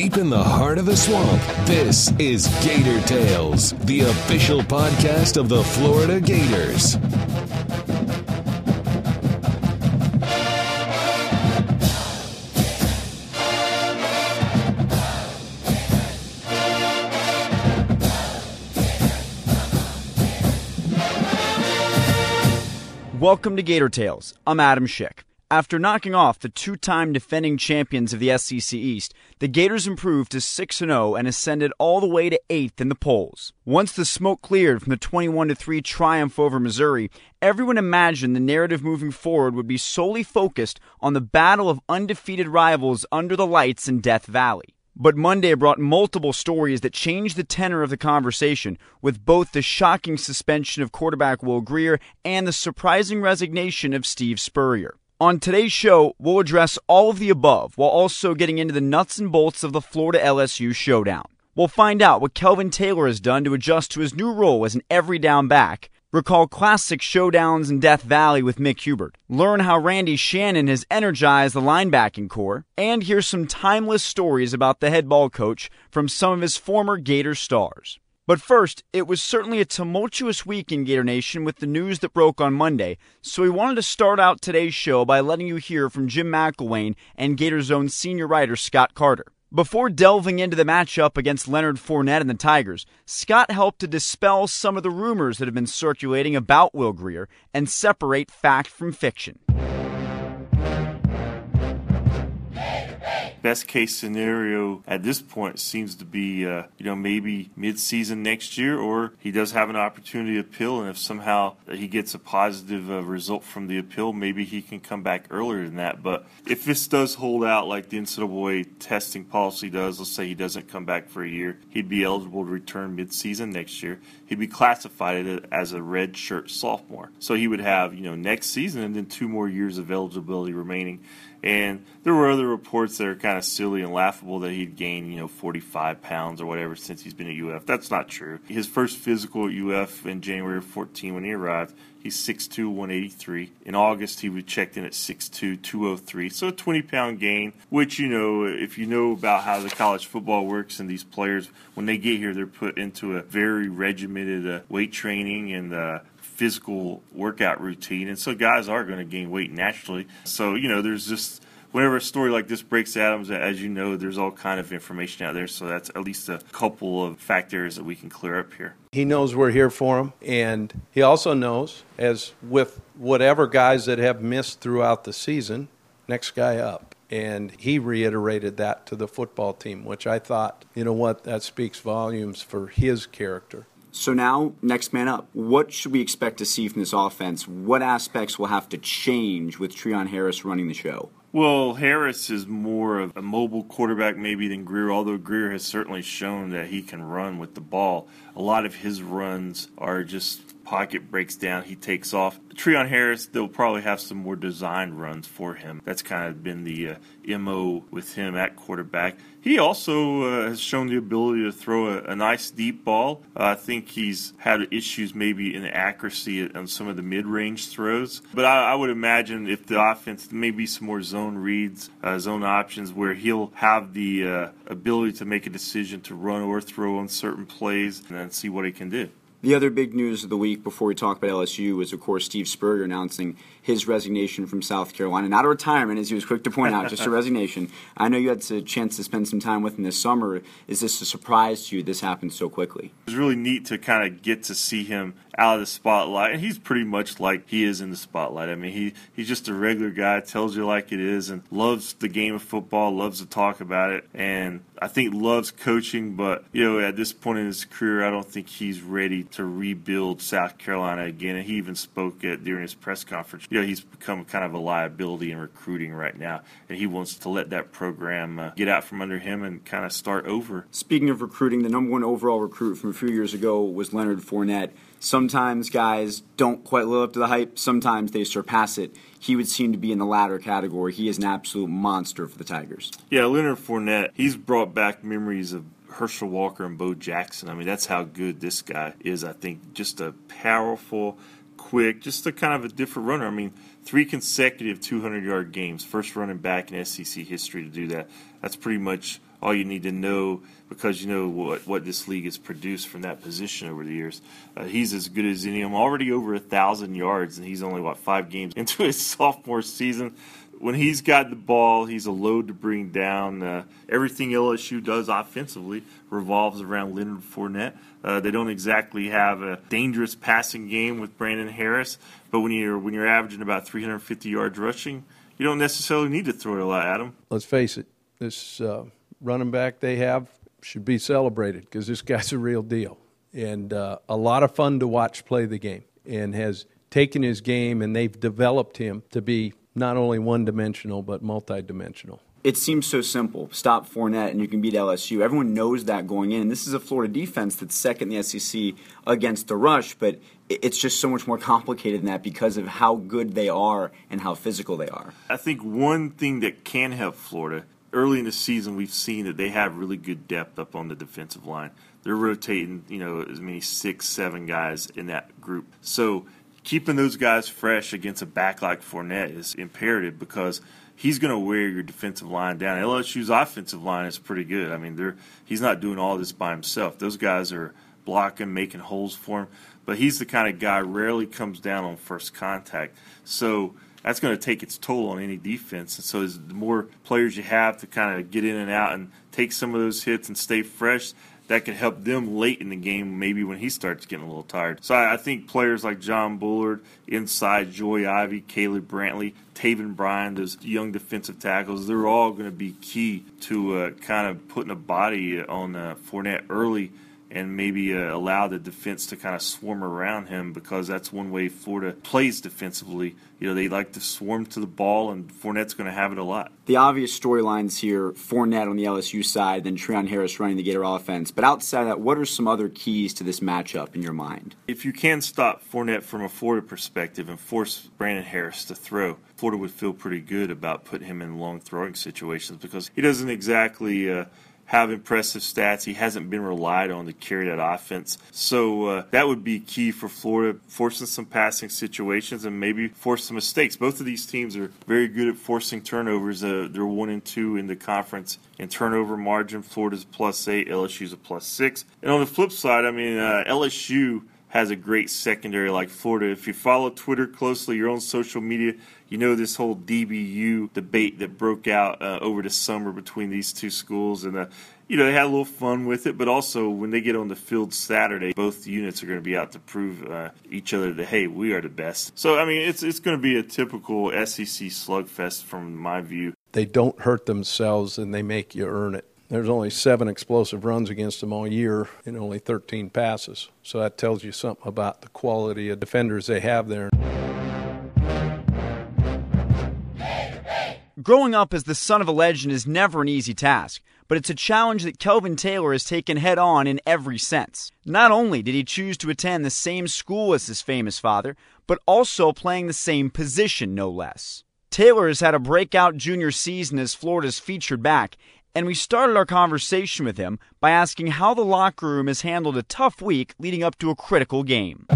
Deep in the heart of the swamp, this is Gator Tales, the official podcast of the Florida Gators. Welcome to Gator Tales. I'm Adam Schick. After knocking off the two time defending champions of the SEC East, the Gators improved to 6 0 and ascended all the way to 8th in the polls. Once the smoke cleared from the 21 3 triumph over Missouri, everyone imagined the narrative moving forward would be solely focused on the battle of undefeated rivals under the lights in Death Valley. But Monday brought multiple stories that changed the tenor of the conversation, with both the shocking suspension of quarterback Will Grier and the surprising resignation of Steve Spurrier. On today's show, we'll address all of the above while also getting into the nuts and bolts of the Florida LSU showdown. We'll find out what Kelvin Taylor has done to adjust to his new role as an every down back, Recall classic showdowns in Death Valley with Mick Hubert. Learn how Randy Shannon has energized the linebacking corps. And hear some timeless stories about the head ball coach from some of his former Gator stars. But first, it was certainly a tumultuous week in Gator Nation with the news that broke on Monday, so we wanted to start out today's show by letting you hear from Jim McElwain and Gator Zone senior writer Scott Carter. Before delving into the matchup against Leonard Fournette and the Tigers, Scott helped to dispel some of the rumors that have been circulating about Will Grier and separate fact from fiction. Best case scenario at this point seems to be, uh, you know, maybe mid-season next year, or he does have an opportunity to appeal, and if somehow he gets a positive uh, result from the appeal, maybe he can come back earlier than that. But if this does hold out like the NCAA testing policy does, let's say he doesn't come back for a year, he'd be eligible to return mid-season next year. He'd be classified as a red shirt sophomore, so he would have, you know, next season and then two more years of eligibility remaining and there were other reports that are kind of silly and laughable that he'd gained, you know, 45 pounds or whatever since he's been at UF. That's not true. His first physical at UF in January of 14 when he arrived, he's 6'2", 183. In August, he was checked in at 6'2", 203. So a 20 pound gain, which, you know, if you know about how the college football works and these players, when they get here, they're put into a very regimented uh, weight training and uh, physical workout routine, and so guys are going to gain weight naturally. So you know, there's just whenever a story like this breaks Adams, as you know, there's all kind of information out there. So that's at least a couple of factors that we can clear up here. He knows we're here for him, and he also knows, as with whatever guys that have missed throughout the season, next guy up. And he reiterated that to the football team, which I thought, you know what, that speaks volumes for his character. So now, next man up. What should we expect to see from this offense? What aspects will have to change with Treon Harris running the show? Well, Harris is more of a mobile quarterback maybe than Grier, although Grier has certainly shown that he can run with the ball. A lot of his runs are just pocket breaks down, he takes off. Treon Harris, they'll probably have some more design runs for him. That's kind of been the uh, MO with him at quarterback. He also uh, has shown the ability to throw a, a nice deep ball. Uh, I think he's had issues maybe in accuracy on some of the mid range throws. But I, I, would imagine if the offense, maybe some more zone reads, uh, zone options, where he'll have the uh, ability to make a decision to run or throw on certain plays and then see what he can do. The other big news of the week before we talk about LSU was, of course, Steve Spurrier announcing his resignation from South Carolina. Not a retirement, as he was quick to point out, just a resignation. I know you had a chance to spend some time with him this summer. Is this a surprise to you this happened so quickly? It was really neat to kind of get to see him out of the spotlight. And he's pretty much like he is in the spotlight. I mean, he, he's just a regular guy, tells you like it is, and loves the game of football, loves to talk about it. And I think loves coaching, but you know, at this point in his career, I don't think he's ready to rebuild South Carolina again. And he even spoke at during his press conference. You know, he's become kind of a liability in recruiting right now, and he wants to let that program uh, get out from under him and kind of start over. Speaking of recruiting, the number one overall recruit from a few years ago was Leonard Fournette. Sometimes guys don't quite live up to the hype. Sometimes they surpass it he would seem to be in the latter category. He is an absolute monster for the Tigers. Yeah, Leonard Fournette, he's brought back memories of Herschel Walker and Bo Jackson. I mean, that's how good this guy is. I think just a powerful, quick, just a kind of a different runner. I mean, three consecutive 200 yard games, first running back in SEC history to do that. That's pretty much all you need to know because you know what, what this league has produced from that position over the years. Uh, he's as good as any. I'm already over a thousand yards, and he's only what five games into his sophomore season. When he's got the ball, he's a load to bring down. Uh, everything LSU does offensively revolves around Leonard Fournette. Uh, they don't exactly have a dangerous passing game with Brandon Harris, but when you're when you're averaging about 350 yards rushing, you don't necessarily need to throw a lot at him. Let's face it, this uh, running back they have should be celebrated because this guy's a real deal and uh, a lot of fun to watch play the game and has taken his game and they've developed him to be not only one dimensional but multidimensional. It seems so simple. Stop Fournette and you can beat LSU. Everyone knows that going in. This is a Florida defense that's second in the SEC against the rush, but it's just so much more complicated than that because of how good they are and how physical they are. I think one thing that can help Florida early in the season, we've seen that they have really good depth up on the defensive line. They're rotating, you know, as many six, seven guys in that group. So keeping those guys fresh against a back like Fournette is imperative because he's going to wear your defensive line down. LSU's offensive line is pretty good. I mean, they're he's not doing all this by himself. Those guys are blocking, making holes for him. But he's the kind of guy rarely comes down on first contact. So that's going to take its toll on any defense. And so, the more players you have to kind of get in and out and take some of those hits and stay fresh, that could help them late in the game, maybe when he starts getting a little tired. So, I, think players like John Bullard, inside Joey Ivie, Caleb Brantley, Taven Bryan, those young defensive tackles, they're all going to be key to uh, kind of putting a body on uh, Fournette early and maybe uh, allow the defense to kind of swarm around him because that's one way Florida plays defensively. You know, they like to swarm to the ball, and Fournette's going to have it a lot. The obvious storylines here Fournette on the LSU side, then Treon Harris running the Gator offense. But outside of that, what are some other keys to this matchup in your mind? If you can stop Fournette from a Florida perspective and force Brandon Harris to throw, Florida would feel pretty good about putting him in long throwing situations because he doesn't exactly. Uh, have impressive stats. He hasn't been relied on to carry that offense. So uh, that would be key for Florida, forcing some passing situations and maybe force some mistakes. Both of these teams are very good at forcing turnovers. Uh, they're one and two in the conference in turnover margin. Florida's plus eight, LSU's a plus six. And on the flip side, I mean, uh, LSU has a great secondary like Florida. If you follow Twitter closely, your own social media, you know this whole DBU debate that broke out uh, over the summer between these two schools, and uh, you know they had a little fun with it. But also, when they get on the field Saturday, both units are going to be out to prove uh, each other that hey, we are the best. So I mean, it's it's going to be a typical SEC slugfest from my view. They don't hurt themselves, and they make you earn it. There's only seven explosive runs against them all year and only 13 passes. So that tells you something about the quality of defenders they have there. Growing up as the son of a legend is never an easy task, but it's a challenge that Kelvin Taylor has taken head on in every sense. Not only did he choose to attend the same school as his famous father, but also playing the same position, no less. Taylor has had a breakout junior season as Florida's featured back, and we started our conversation with him by asking how the locker room has handled a tough week leading up to a critical game.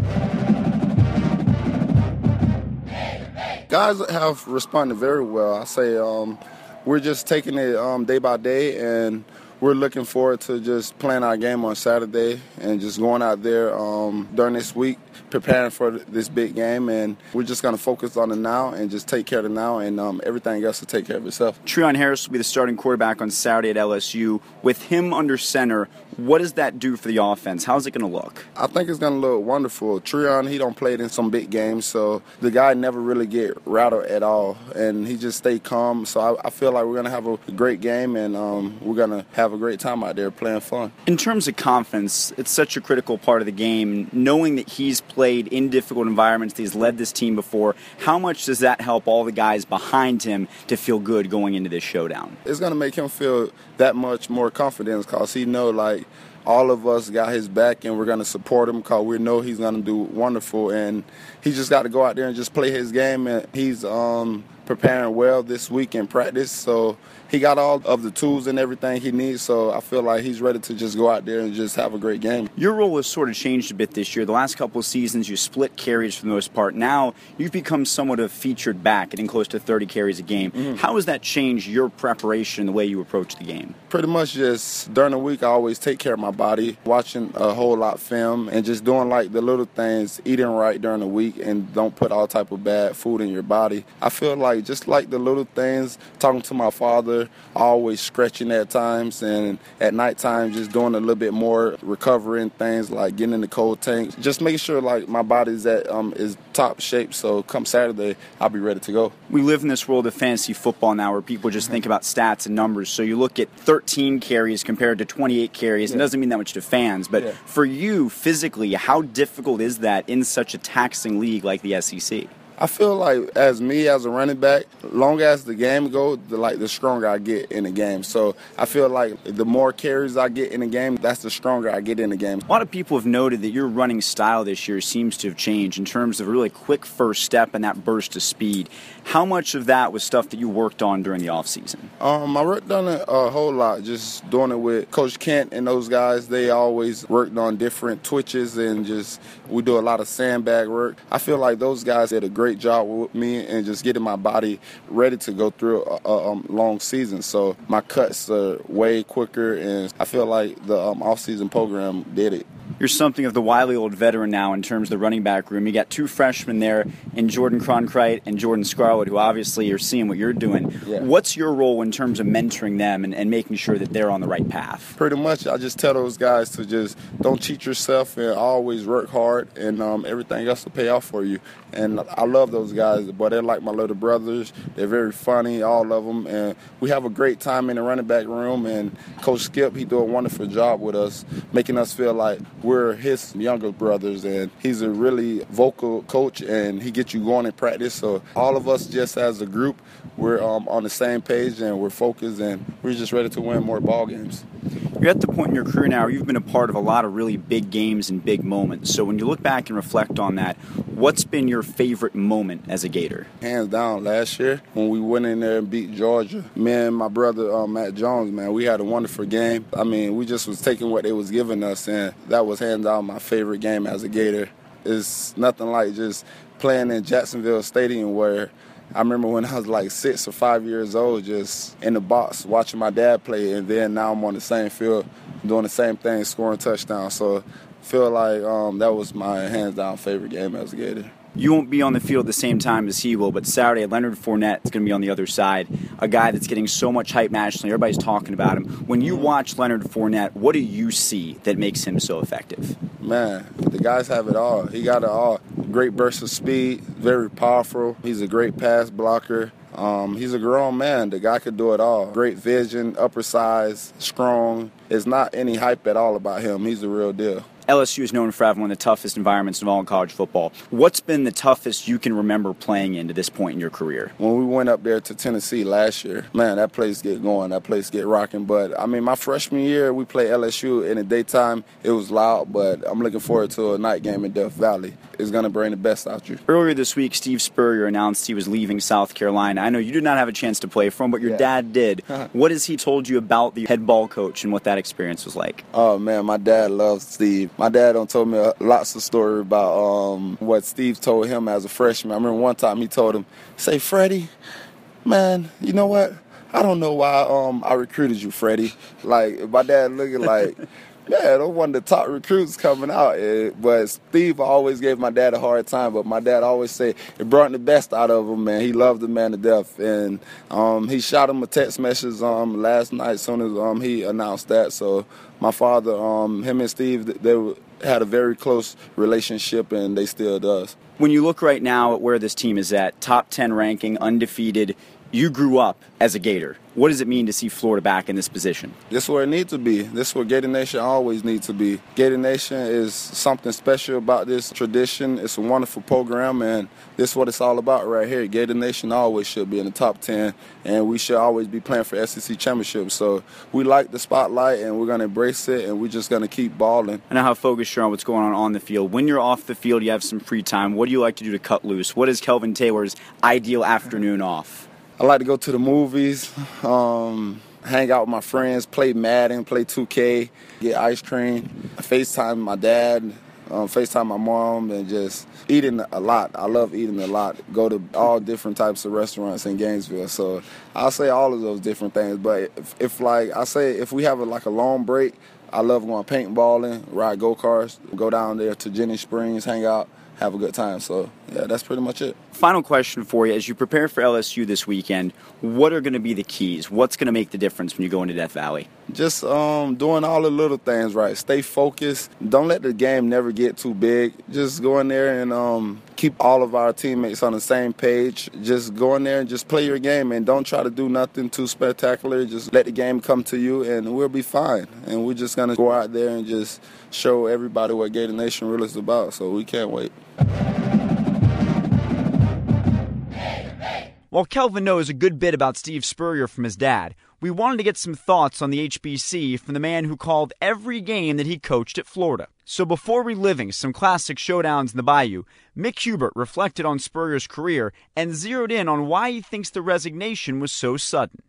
guys have responded very well. I say um, we're just taking it um, day by day, and we're looking forward to just playing our game on Saturday and just going out there um, during this week preparing for this big game, and we're just going to focus on the now and just take care of the now, and um, everything else will take care of itself. Treon Harris will be the starting quarterback on Saturday at LSU. With him under center, what does that do for the offense? How's it going to look? I think it's going to look wonderful. Treon, he don't play it in some big games, so the guy never really get rattled at all, and he just stay calm. So I, I feel like we're going to have a great game, and um, we're going to have a great time out there playing fun. In terms of confidence, it's such a critical part of the game. Knowing that he's played in difficult environments, that he's led this team before, how much does that help all the guys behind him to feel good going into this showdown? It's going to make him feel that much more confidence because he know like all of us got his back and we're going to support him because we know he's going to do wonderful and he just got to go out there and just play his game and he's um, preparing well this week in practice. So he got all of the tools and everything he needs. So I feel like he's ready to just go out there and just have a great game. Your role has sort of changed a bit this year. The last couple of seasons, you split carries for the most part. Now you've become somewhat of a featured back, getting close to 30 carries a game. Mm-hmm. How has that changed your preparation, the way you approach the game? Pretty much just during the week, I always take care of my body, watching a whole lot film, and just doing like the little things, eating right during the week, and don't put all type of bad food in your body. I feel like just like the little things, talking to my father, always stretching at times, and at night time just doing a little bit more recovering things like getting in the cold tank, just making sure like my body's at um, is top shape. So come Saturday, I'll be ready to go. We live in this world of fantasy football now, where people just think about stats and numbers. So you look at 13 carries compared to 28 carries. Yeah. It doesn't mean that much to fans, but yeah. for you physically, how difficult is that in such a taxing league like the SEC? I feel like as me as a running back, long as the game goes, the like the stronger I get in the game. So I feel like the more carries I get in the game, that's the stronger I get in the game. A lot of people have noted that your running style this year seems to have changed in terms of really quick first step and that burst of speed. How much of that was stuff that you worked on during the offseason? Um, I worked on it a whole lot, just doing it with Coach Kent and those guys. They always worked on different twitches and just we do a lot of sandbag work. I feel like those guys did a great job with me and just getting my body ready to go through a, a um, long season. So my cuts are way quicker, and I feel like the um, off-season program did it you're something of the wily old veteran now in terms of the running back room. You got two freshmen there in Jordan Cronkrite and Jordan Scarlett, who obviously are seeing what you're doing. Yeah. What's your role in terms of mentoring them and, and, making sure that they're on the right path? Pretty much, I just tell those guys to just don't cheat yourself and always work hard, and um, everything else will pay off for you. And I love those guys, but they're like my little brothers. They're very funny, all of them, and we have a great time in the running back room. And Coach Skip, he do a wonderful job with us, making us feel like we're his younger brothers, and he's a really vocal coach, and he gets you going in practice. So all of us, just as a group, we're um, on the same page and we're focused, and we're just ready to win more ball games. You're at the point in your career now where you've been a part of a lot of really big games and big moments. So when you look back and reflect on that, what's been your favorite moment as a Gator? Hands down, last year when we went in there and beat Georgia, me and my brother uh, Matt Jones, man, we had a wonderful game. I mean, we just was taking what they was giving us, and that was hands down my favorite game as a Gator. It's nothing like just playing in Jacksonville Stadium where I remember when I was like six or five years old, just in the box watching my dad play, and then now I'm on the same field doing the same thing, scoring touchdowns. So I feel like um, that was my hands down favorite game as a Gator you won't be on the field the same time as he will, but Saturday, Leonard Fournette is going to be on the other side, a guy that's getting so much hype nationally. Everybody's talking about him. When you watch Leonard Fournette, what do you see that makes him so effective? Man, the guys have it all. He got it all. Great burst of speed, very powerful. He's a great pass blocker. Um, he's a grown man. The guy could do it all. Great vision, upper size, strong. It's not any hype at all about him. He's the real deal. LSU is known for having one of the toughest environments of all in college football. What's been the toughest you can remember playing in to this point in your career? When we went up there to Tennessee last year, man, that place get going, that place get rocking. But I mean, my freshman year, we played LSU in the daytime. It was loud, but I'm looking forward to a night game in Death Valley. It's going to bring the best out you. Earlier this week, Steve Spurrier announced he was leaving South Carolina. I know you did not have a chance to play for him, but your yeah. dad did. what has he told you about the head ball coach and what that experience was like? Oh man, my dad loves Steve. My dad don't told me lots of story about um, what Steve told him as a freshman. I remember one time he told him, "Say, Freddie, man, you know what? I don't know why um, I recruited you, Freddie. Like my dad looking like." Yeah, those one of the top recruits coming out. Eh, but Steve always gave my dad a hard time. But my dad always said it brought the best out of him, man. He loved the man to death, and um, he shot him a text message um, last night as soon as um, he announced that. So my father, um, him and Steve, they had a very close relationship, and they still does. When you look right now at where this team is at, top ten ranking, undefeated You grew up as a Gator. What does it mean to see Florida back in this position? This is where it needs to be. This is where Gator Nation always needs to be. Gator Nation is something special about this tradition. It's a wonderful program, and this is what it's all about right here. Gator Nation always should be in the top 10, and we should always be playing for SEC championships. So we like the spotlight, and we're going to embrace it, and we're just going to keep balling. I know how focused you're on what's going on on the field. When you're off the field, you have some free time. What do you like to do to cut loose? What is Kelvin Taylor's ideal afternoon off? I like to go to the movies, um, hang out with my friends, play Madden, play 2K, get ice cream, FaceTime my dad, um, FaceTime my mom, and just eating a lot. I love eating a lot. Go to all different types of restaurants in Gainesville. So I'll say all of those different things. But if, if like I say, if we have a, like a long break, I love going paintballing, ride go karts, go down there to Ginnie Springs, hang out have a good time. So, yeah, that's pretty much it. Final question for you. As you prepare for LSU this weekend, what are going to be the keys? What's going to make the difference when you go into Death Valley? Just um, doing all the little things right. Stay focused. Don't let the game never get too big. Just go in there and um, keep all of our teammates on the same page. Just go in there and just play your game and don't try to do nothing too spectacular. Just let the game come to you and we'll be fine. And we're just going to go out there and just show everybody what Gator Nation really is about. So we can't wait. While Kelvin knows a good bit about Steve Spurrier from his dad, we wanted to get some thoughts on the HBC from the man who called every game that he coached at Florida. So before reliving some classic showdowns in the Bayou, Mick Hubert reflected on Spurrier's career and zeroed in on why he thinks the resignation was so sudden.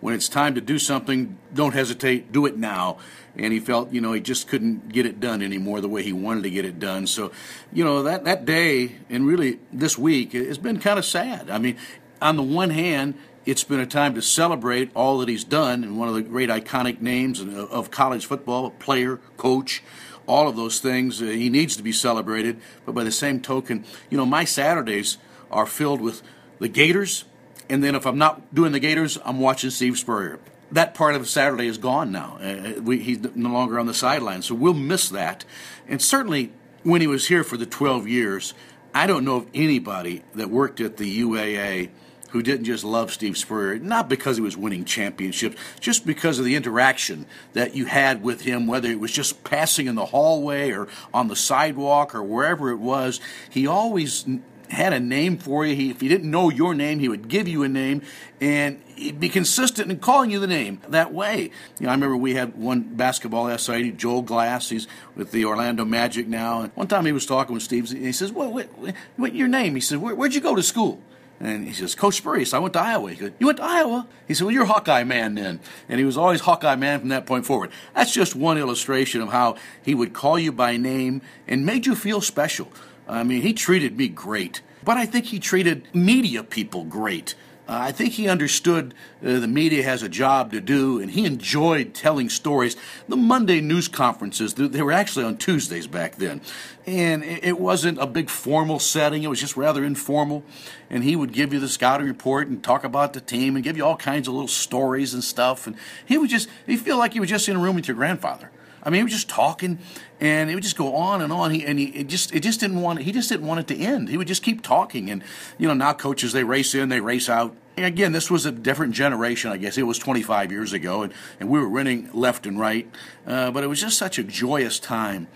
When it's time to do something, don't hesitate, do it now. And he felt, you know, he just couldn't get it done anymore the way he wanted to get it done. So, you know, that, that day and really this week has been kind of sad. I mean, on the one hand, it's been a time to celebrate all that he's done and one of the great iconic names of college football, player, coach, all of those things. Uh, he needs to be celebrated. But by the same token, you know, my Saturdays are filled with the Gators and then if I'm not doing the Gators, I'm watching Steve Spurrier. That part of Saturday is gone now. Uh, we, he's no longer on the sideline, so we'll miss that. And certainly, when he was here for the 12 years, I don't know of anybody that worked at the UAA who didn't just love Steve Spurrier, not because he was winning championships, just because of the interaction that you had with him, whether it was just passing in the hallway or on the sidewalk or wherever it was. He always had a name for you. He, if he didn't know your name, he would give you a name, and he'd be consistent in calling you the name that way. You know, I remember we had one basketball SID, Joel Glass. He's with the Orlando Magic now. And one time he was talking with Steve, and he says, "What, what, what your name?" He said, Where, "Where'd you go to school?" And he says, Coach Spurrier, I went to Iowa. He goes, You went to Iowa? He said, Well, you're Hawkeye man then. And he was always Hawkeye man from that point forward. That's just one illustration of how he would call you by name and made you feel special. I mean, he treated me great, but I think he treated media people great. Uh, I think he understood uh, the media has a job to do, and he enjoyed telling stories. The Monday news conferences, they were actually on Tuesdays back then. And it wasn't a big formal setting, it was just rather informal. And he would give you the scouting report and talk about the team and give you all kinds of little stories and stuff. And he would just, he feel like he was just in a room with your grandfather. I mean, he was just talking, and it would just go on and on. He and he it just it just didn't want he just didn't want it to end. He would just keep talking, and you know now coaches they race in, they race out. And again, this was a different generation, I guess. It was 25 years ago, and, and we were winning left and right, uh, but it was just such a joyous time.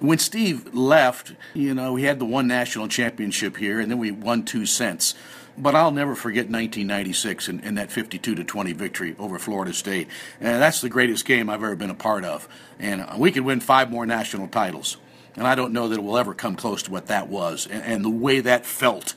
When Steve left, you know, we had the one national championship here, and then we won two cents. But I'll never forget 1996 and, and that 52 to 20 victory over Florida State. And that's the greatest game I've ever been a part of. And uh, we could win five more national titles. And I don't know that it will ever come close to what that was and, and the way that felt.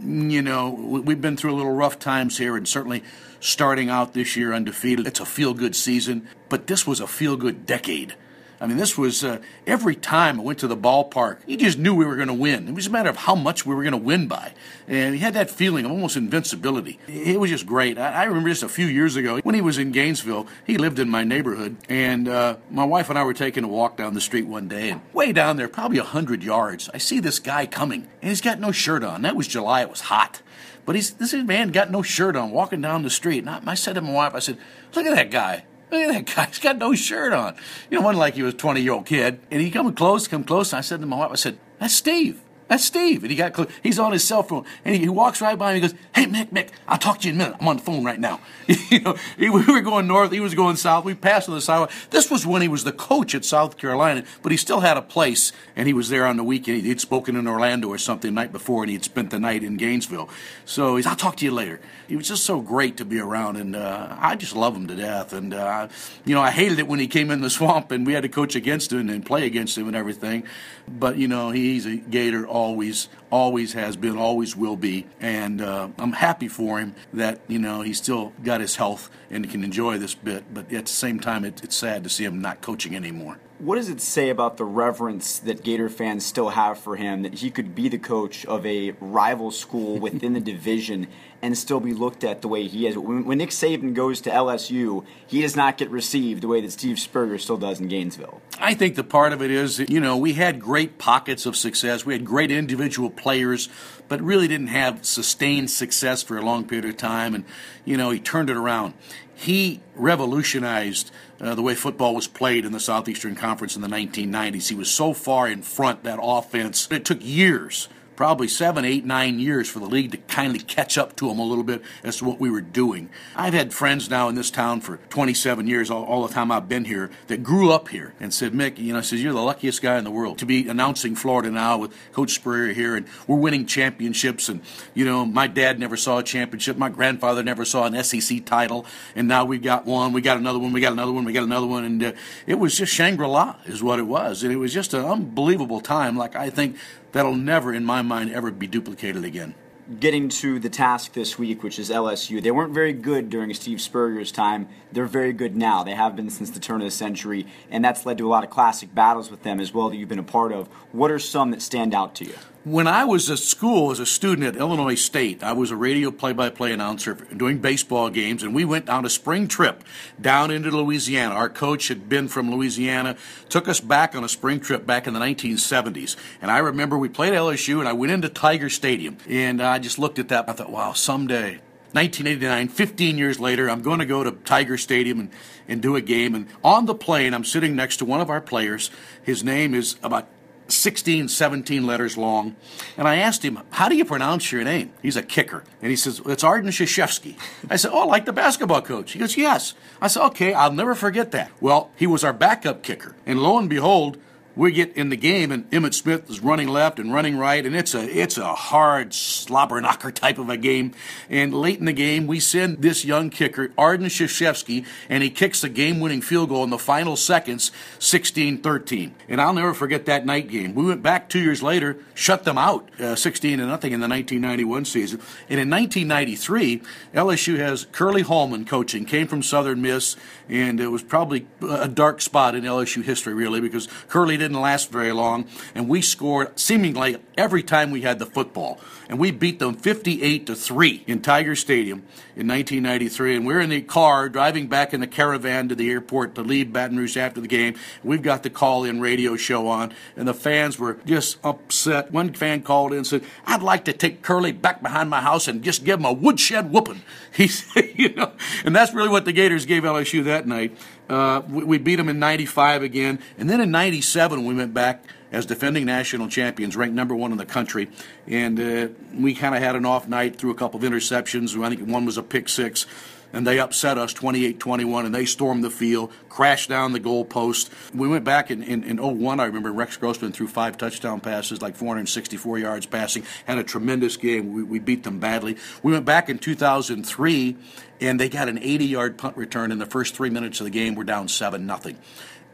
You know, we've been through a little rough times here, and certainly starting out this year undefeated, it's a feel good season, but this was a feel good decade. I mean, this was uh, every time I went to the ballpark, you just knew we were going to win. It was a matter of how much we were going to win by. And he had that feeling of almost invincibility. It was just great. I, I, remember just a few years ago when he was in Gainesville, he lived in my neighborhood. And uh, my wife and I were taking a walk down the street one day, and way down there, probably a 100 yards, I see this guy coming, and he's got no shirt on. That was July, it was hot. But he's, this man got no shirt on walking down the street. And I, I said to my wife, I said, Look at that guy. Look at that guy. He's got no shirt on. You know, wasn't like he was a 20 year old kid. And he come close, come close. And I said to my wife, I said, That's Steve. That's Steve. And he got he's on his cell phone, and he, he walks right by me. and goes, "Hey, Mick, Mick, I'll talk to you in a minute. I'm on the phone right now." you know, he, we were going north, he was going south. We passed on the sidewalk. This was when he was the coach at South Carolina, but he still had a place, and he was there on the weekend. He'd spoken in Orlando or something the night before, and he'd spent the night in Gainesville. So he's, "I'll talk to you later." He was just so great to be around, and uh, I just love him to death. And uh, you know, I hated it when he came in the swamp, and we had to coach against him and play against him and everything. But you know, he's a Gator always, always has been, always will be, and uh, I'm happy for him that you know he's still got his health and can enjoy this bit. But at the same time, it, it's sad to see him not coaching anymore. What does it say about the reverence that Gator fans still have for him that he could be the coach of a rival school within the division and still be looked at the way he is? When, when, Nick Saban goes to LSU, he does not get received the way that Steve Spurrier still does in Gainesville. I think the part of it is, you know, we had great pockets of success. We had great individual players, but really didn't have sustained success for a long period of time. And, you know, he turned it around. He revolutionized uh, the way football was played in the Southeastern Conference in the 1990s. He was so far in front that offense. It took years probably seven, eight, nine years for the league to kindly catch up to them a little bit as to what we were doing. I've had friends now in this town for 27 years, all, all the time I've been here, that grew up here and said, Mick, you know, says, you're the luckiest guy in the world to be announcing Florida now with Coach Spurrier here, and we're winning championships. And, you know, my dad never saw a championship. My grandfather never saw an SEC title. And now we got one, we got another one, we got another one, we got another one. And uh, it was just Shangri La, is what it was. And it was just an unbelievable time. Like, I think that'll never, in my mind, ever be duplicated again. Getting to the task this week, which is LSU. They weren't very good during Steve Spurrier's time. They're very good now. They have been since the turn of the century, and that's led to a lot of classic battles with them as well that you've been a part of. What are some that stand out to you? When I was at school as a student at Illinois State, I was a radio play by play announcer doing baseball games, and we went on a spring trip down into Louisiana. Our coach had been from Louisiana, took us back on a spring trip back in the 1970s. And I remember we played LSU, and I went into Tiger Stadium, and I just looked at that. I thought, wow, someday 1989, 15 years later, I'm going to go to Tiger Stadium and, and do a game. And on the plane, I'm sitting next to one of our players. His name is about 16, 17 letters long. And I asked him, How do you pronounce your name? He's a kicker. And he says, It's Arden Czyzewski. I said, Oh, like the basketball coach? He goes, Yes. I said, Okay, I'll never forget that. Well, he was our backup kicker. And lo and behold, we get in the game and Emmitt Smith is running left and running right, and it's a it's a hard slobber knocker type of a game. And late in the game, we send this young kicker, Arden Czyzewski, and he kicks the game-winning field goal in the final seconds, 16-13. And I'll never forget that night game. We went back two years later, shut them out, uh, 16 to nothing in the 1991 season. And in 1993, LSU has Curly Hallman coaching, came from Southern Miss, and it was probably a dark spot in LSU history, really, because Curly didn't didn't last very long, and we scored seemingly every time we had the football. And we beat them 58 to 3 in Tiger Stadium in 1993. And we're in the car driving back in the caravan to the airport to leave Baton Rouge after the game. We've got the call in radio show on, and the fans were just upset. One fan called in and said, I'd like to take Curly back behind my house and just give him a woodshed whooping. He said, you know, and that's really what the Gators gave LSU that night. Uh, we, we, beat them in 95 again. And then in 97, we went back as defending national champions, ranked number one in the country. And uh, we kind of had an off night through a couple of interceptions. I think one was a pick six and they upset us 28-21 and they stormed the field crashed down the goalpost. We went back in, in, in 01 i remember rex grossman threw five touchdown passes like 464 yards passing had a tremendous game. We, we beat them badly. We went back in 2003 and they got an 80 yard punt return in the first three minutes of the game. We're down 7 nothing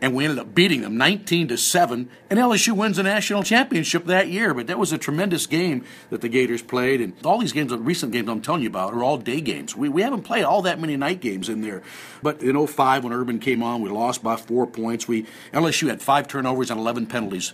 and we ended up beating them 19 to 7 and LSU wins the national championship that year. But that was a tremendous game that the Gators played. And all these games the recent games I'm telling you about are all day games. We, we haven't played all that many night games in there. But in 05 when Urban came on we lost by 4 points. We LSU had 5 turnovers and 11 penalties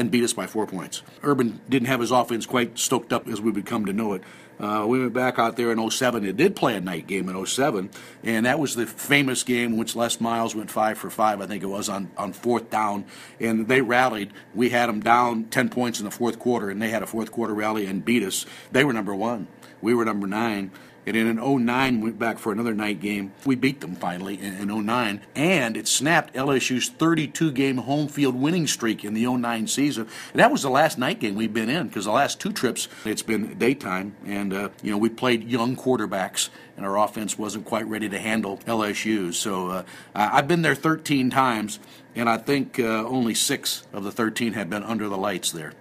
and beat us by 4 points Urban didn't have his offense quite stoked up as we would come to know it uh, we went back out there in 07. It did play a night game in 07, and that was the famous game in which Les Miles went five for five, I think it was, on, on fourth down. And they rallied. We had them down 10 points in the fourth quarter, and they had a fourth quarter rally and beat us. They were number one. We were number nine. And in 09, went back for another night game. We beat them finally in, in 09. And it snapped LSU's 32 game home field winning streak in the 09 season. And that was the last night game we've been in because the last two trips it's been daytime. And, uh, you know, we played young quarterbacks and our offense wasn't quite ready to handle LSU. So uh, I've been there 13 times, and I think uh, only six of the 13 have been under the lights there.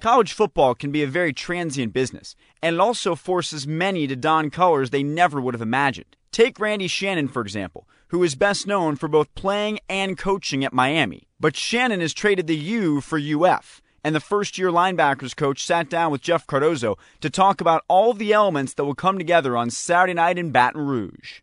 College football can be a very transient business, and it also forces many to don colors they never would have imagined. Take Randy Shannon, for example, who is best known for both playing and coaching at Miami. But Shannon has traded the U for UF and the first year linebackers coach sat down with Jeff Cardozo to talk about all the elements that will come together on Saturday night in Baton Rouge.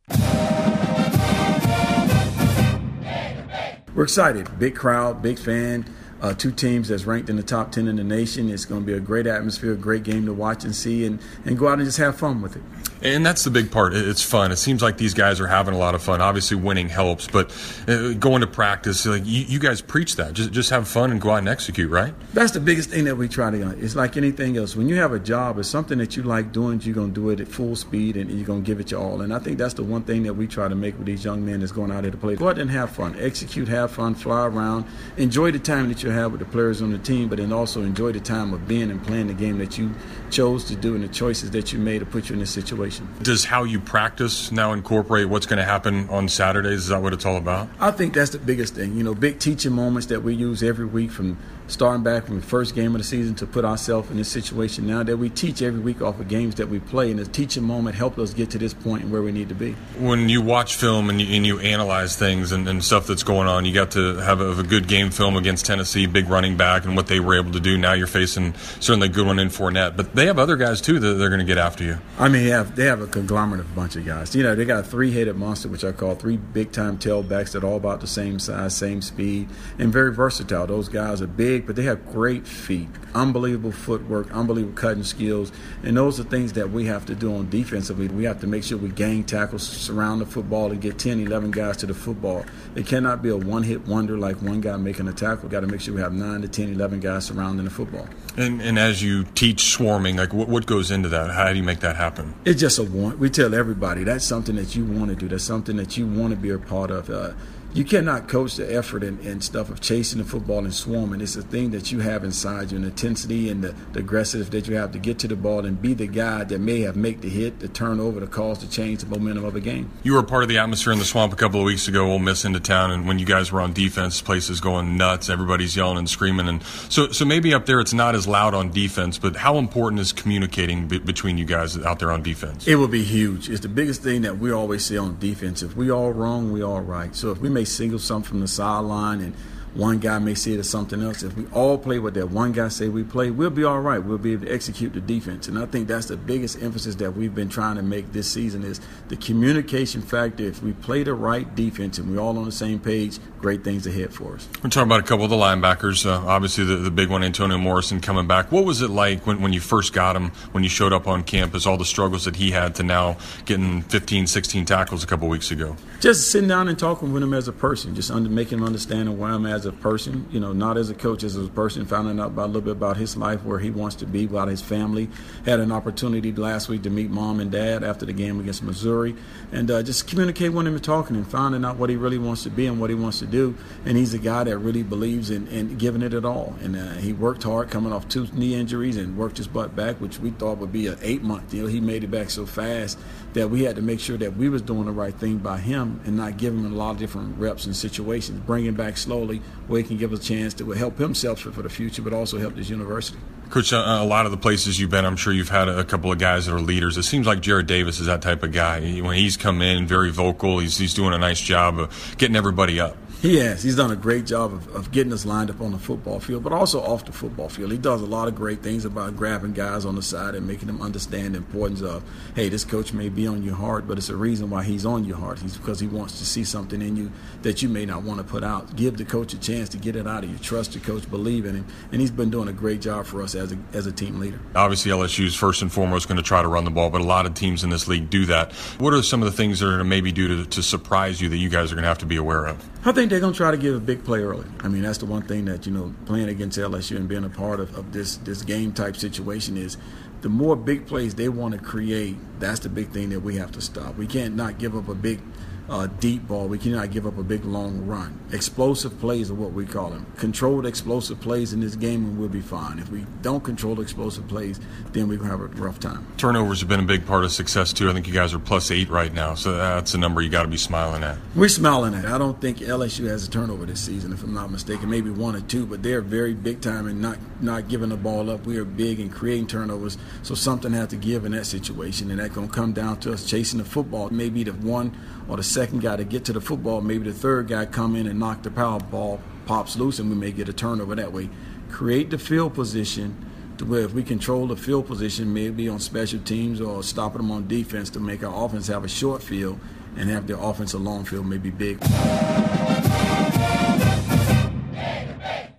We're excited. Big crowd, big fan. Uh, two teams that's ranked in the top 10 in the nation. It's going to be a great atmosphere, a great game to watch and see, and, and go out and just have fun with it. And that's the big part. It's fun. It seems like these guys are having a lot of fun. Obviously, winning helps, but uh, going to practice, like you, you, guys preach that. Just just have fun and go out and execute, right? That's the biggest thing that we try to. It's like anything else. When you have a job, it's something that you like doing. You're going to do it at full speed, and you're going to give it your all. And I think that's the one thing that we try to make with these young men that's going out there to play. Go out and have fun, execute, have fun, fly around, enjoy the time that you have with the players on the team, but then also enjoy the time of being and playing the game that you chose to do and the choices that you made to put you in this situation. Does how you practice now incorporate what's going to happen on Saturdays? Is that what it's all about? I think that's the biggest thing. You know, big teaching moments that we use every week from starting back from the first game of the season to put ourselves in this situation now that we teach every week off of games that we play. And the teaching moment helped us get to this point and where we need to be. When you watch film and you, and you analyze things and, and, stuff that's going on, you got to have a, a, good game film against Tennessee, big running back, and what they were able to do. Now you're facing certainly a good one in Fournette. But they have other guys, too, that they're going to get after you. I mean, they have, they have a conglomerate of bunch of guys. You know, they got a three headed monster, which I call three big time tailbacks that are all about the same size, same speed, and very versatile. Those guys are big, but they have great feet, unbelievable footwork, unbelievable cutting skills, and those are things that we have to do on defensively. We have to make sure we gang tackles, surround the football, and get 10, 11 guys to the football. It cannot be a one-hit wonder like one guy making a tackle. We've got to make sure we have 9 to 10, 11 guys surrounding the football. And, and as you teach swarming, like what, what goes into that? How do you make that happen? It's just a want. We tell everybody that's something that you want to do. That's something that you want to be a part of. Uh, you cannot coach the effort and, and, stuff of chasing the football and swarming. It's a thing that you have inside you, and the intensity and the, the aggressive that you have to get to the ball and be the guy that may have make the hit, the turnover, the cause to change the momentum of a game. You were part of the atmosphere in the swamp a couple of weeks ago. Ole Miss into town, and when you guys were on defense, places going nuts. Everybody's yelling and screaming, and so so maybe up there it's not as loud on defense. But how important is communicating b- between you guys out there on defense? It will be huge. It's the biggest thing that we always say on defense. If we all wrong, we all right. So if we make single something from the sideline and one guy may see it as something else. If we all play what that one guy say we play, we'll be all right. We'll be able to execute the defense. And I think that's the biggest emphasis that we've been trying to make this season is the communication factor. If we play the right defense and we're all on the same page, great things ahead for us. We're talking about a couple of the linebackers. Uh, obviously, the, the big one, Antonio Morrison, coming back. What was it like when, when you first got him, when you showed up on campus, all the struggles that he had to now getting 15, 16 tackles a couple weeks ago? Just sitting down and talking with him as a person, just under, making him understand where I'm as a person, you know, not as a coach, as a person, finding out about a little bit about his life, where he wants to be, about his family. Had an opportunity last week to meet mom and dad after the game against Missouri, and uh, just communicate with him and talking and finding out what he really wants to be and what he wants to do. And he's a guy that really believes in, in giving it at all. And uh, he worked hard, coming off two knee injuries, and worked his butt back, which we thought would be an eight month deal. He made it back so fast that we had to make sure that we was doing the right thing by him and not giving him a lot of different reps and situations, bringing back slowly where he can give us a chance to help himself for the future, but also help this university. Coach, uh, a lot of the places you've been, I'm sure you've had a couple of guys that are leaders. It seems like Jarrad Davis is that type of guy. When he's come in, very vocal, he's, he's doing a nice job of getting everybody up. He has. He's done a great job of, of, getting us lined up on the football field, but also off the football field. He does a lot of great things about grabbing guys on the side and making them understand the importance of, hey, this coach may be on your heart, but it's a reason why he's on your heart. He's because he wants to see something in you that you may not want to put out. Give the coach a chance to get it out of you. Trust the coach, believe in him, and he's been doing a great job for us as a, as a team leader. Obviously, LSU is first and foremost going to try to run the ball, but a lot of teams in this league do that. What are some of the things that are going to maybe do to, to surprise you that you guys are going to have to be aware of? I think they're going to try to give a big play early. I mean, that's the one thing that, you know, playing against LSU and being a part of, of this, this game type situation is the more big plays they want to create, that's the big thing that we have to stop. We can't not give up a big – uh, deep ball. We cannot give up a big long run. Explosive plays are what we call them. Controlled explosive plays in this game, and we'll be fine. If we don't control explosive plays, then we're going to have a rough time. Turnovers have been a big part of success, too. I think you guys are plus eight right now, so that's a number you got to be smiling at. We're smiling at. I don't think LSU has a turnover this season, if I'm not mistaken. Maybe one or two, but they're very big time and not, not giving the ball up. We are big in creating turnovers, so something has to give in that situation, and that's going to come down to us chasing the football. Maybe the one or the second guy to get to the football, maybe the third guy come in and knock the power ball pops loose, and we may get a turnover that way. Create the field position to where if we control the field position, maybe on special teams or stopping them on defense to make our offense have a short field and have their offensive long field maybe big.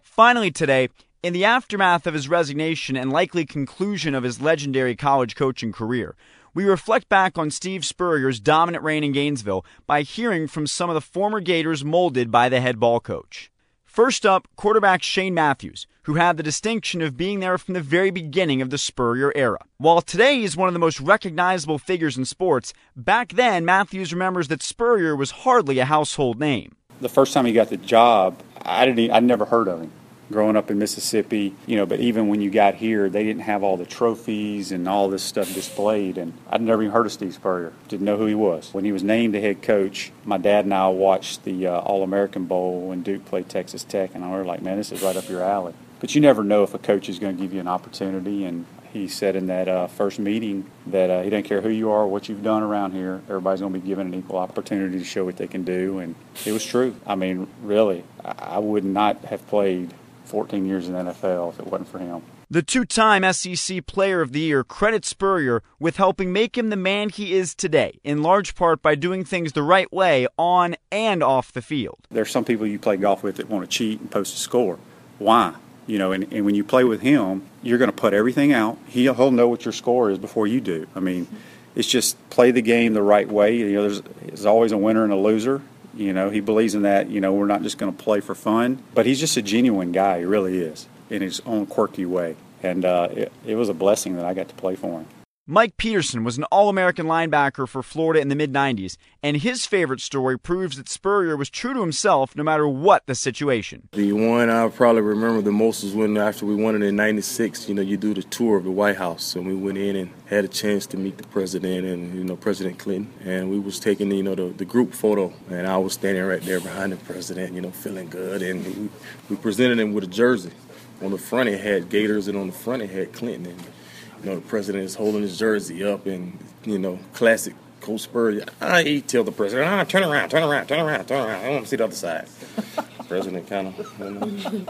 Finally, today, in the aftermath of his resignation and likely conclusion of his legendary college coaching career, we reflect back on Steve Spurrier's dominant reign in Gainesville by hearing from some of the former Gators molded by the head ball coach. First up, quarterback Shane Matthews, who had the distinction of being there from the very beginning of the Spurrier era. While today he's one of the most recognizable figures in sports, back then Matthews remembers that Spurrier was hardly a household name. The first time he got the job, I didn't I'd never heard of him growing up in Mississippi, you know, but even when you got here, they didn't have all the trophies and all this stuff displayed. And I'd never even heard of Steve Spurrier, didn't know who he was. When he was named the head coach, my dad and I watched the uh, All American Bowl when Duke played Texas Tech, and I was like, man, this is right up your alley. But you never know if a coach is going to give you an opportunity. And he said in that uh, first meeting that uh, he didn't care who you are or what you've done around here. Everybody's going to be given an equal opportunity to show what they can do, and it was true. I mean, really, I would not have played 14 years in the NFL if it wasn't for him. The two time SEC Player of the Year credits Spurrier with helping make him the man he is today, in large part by doing things the right way on and off the field. There's some people you play golf with that want to cheat and post a score. Why? You know, and, and when you play with him, you're going to put everything out. He'll, he'll know what your score is before you do. I mean, it's just play the game the right way. You know, there's, there's always a winner and a loser, you know, he believes in that. You know, we're not just going to play for fun, but he's just a genuine guy. He really is in his own quirky way. And uh, it, it was a blessing that I got to play for him. Mike Peterson was an All American linebacker for Florida in the mid 90s, and his favorite story proves that Spurrier was true to himself no matter what the situation. The one I probably remember the most was when, after we won it in 96, you know, you do the tour of the White House, and we went in and had a chance to meet the president and, you know, President Clinton. And we was taking, you know, the, the group photo, and I was standing right there behind the president, you know, feeling good. And we, we presented him with a jersey. On the front, it had Gators, and on the front, it had Clinton. And, you know, the president is holding his jersey up and, you know, classic Coach Spurrier. I tell the president, ah, turn around, turn around, turn around, turn around. I want to see the other side. the president kind of, you know,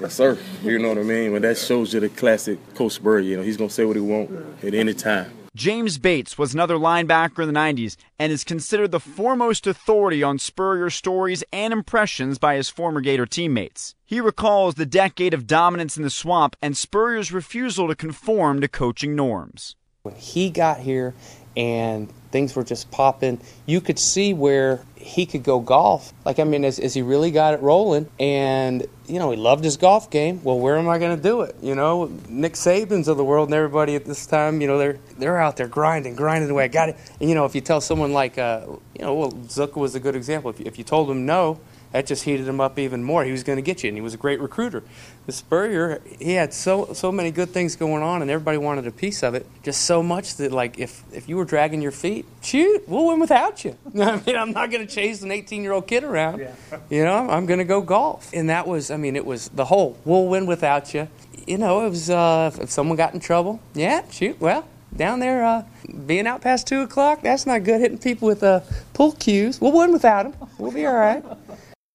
yes, sir. You know what I mean? But that shows you the classic Coach Spurrier. You know, he's going to say what he wants at any time. James Bates was another linebacker in the 90s and is considered the foremost authority on Spurrier stories and impressions by his former Gator teammates. He recalls the decade of dominance in the swamp and Spurrier's refusal to conform to coaching norms. When he got here and things were just popping, you could see where he could go golf. Like, I mean, as, as he really got it rolling, and, you know, he loved his golf game. Well, where am I going to do it? You know, Nick Saban's of the world and everybody at this time, you know, they're they're out there grinding, grinding away. I got it. And, you know, if you tell someone like, uh, you know, well, Zucker was a good example. If you, if you told him no, that just heated him up even more. He was going to get you, and he was a great recruiter. The Spurrier, he had so so many good things going on, and everybody wanted a piece of it. Just so much that, like, if if you were dragging your feet, shoot, we'll win without you. I mean, I'm not going to chase an 18 year old kid around. Yeah. You know, I'm going to go golf, and that was, I mean, it was the whole we'll win without you. You know, it was uh, if someone got in trouble, yeah, shoot, well, down there uh, being out past two o'clock that's not good hitting people with uh, pull cues we'll win without them we'll be all right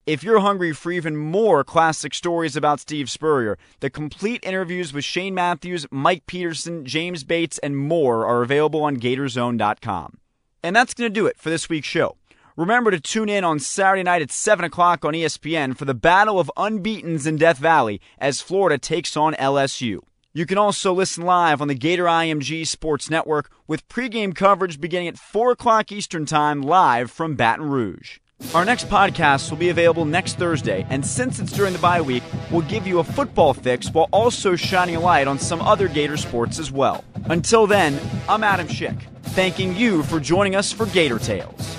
if you're hungry for even more classic stories about Steve Spurrier, the complete interviews with Shane Matthews, Mike Peterson, James Bates, and more are available on Gatorzone.com. And that's going to do it for this week's show. Remember to tune in on Saturday night at 7 o'clock on ESPN for the battle of unbeatens in Death Valley as Florida takes on LSU. You can also listen live on the Gator IMG Sports Network with pregame coverage beginning at 4 o'clock Eastern Time live from Baton Rouge. Our next podcast will be available next Thursday, and since it's during the bye week, we'll give you a football fix while also shining a light on some other Gator sports as well. Until then, I'm Adam Schick, thanking you for joining us for Gator Tales.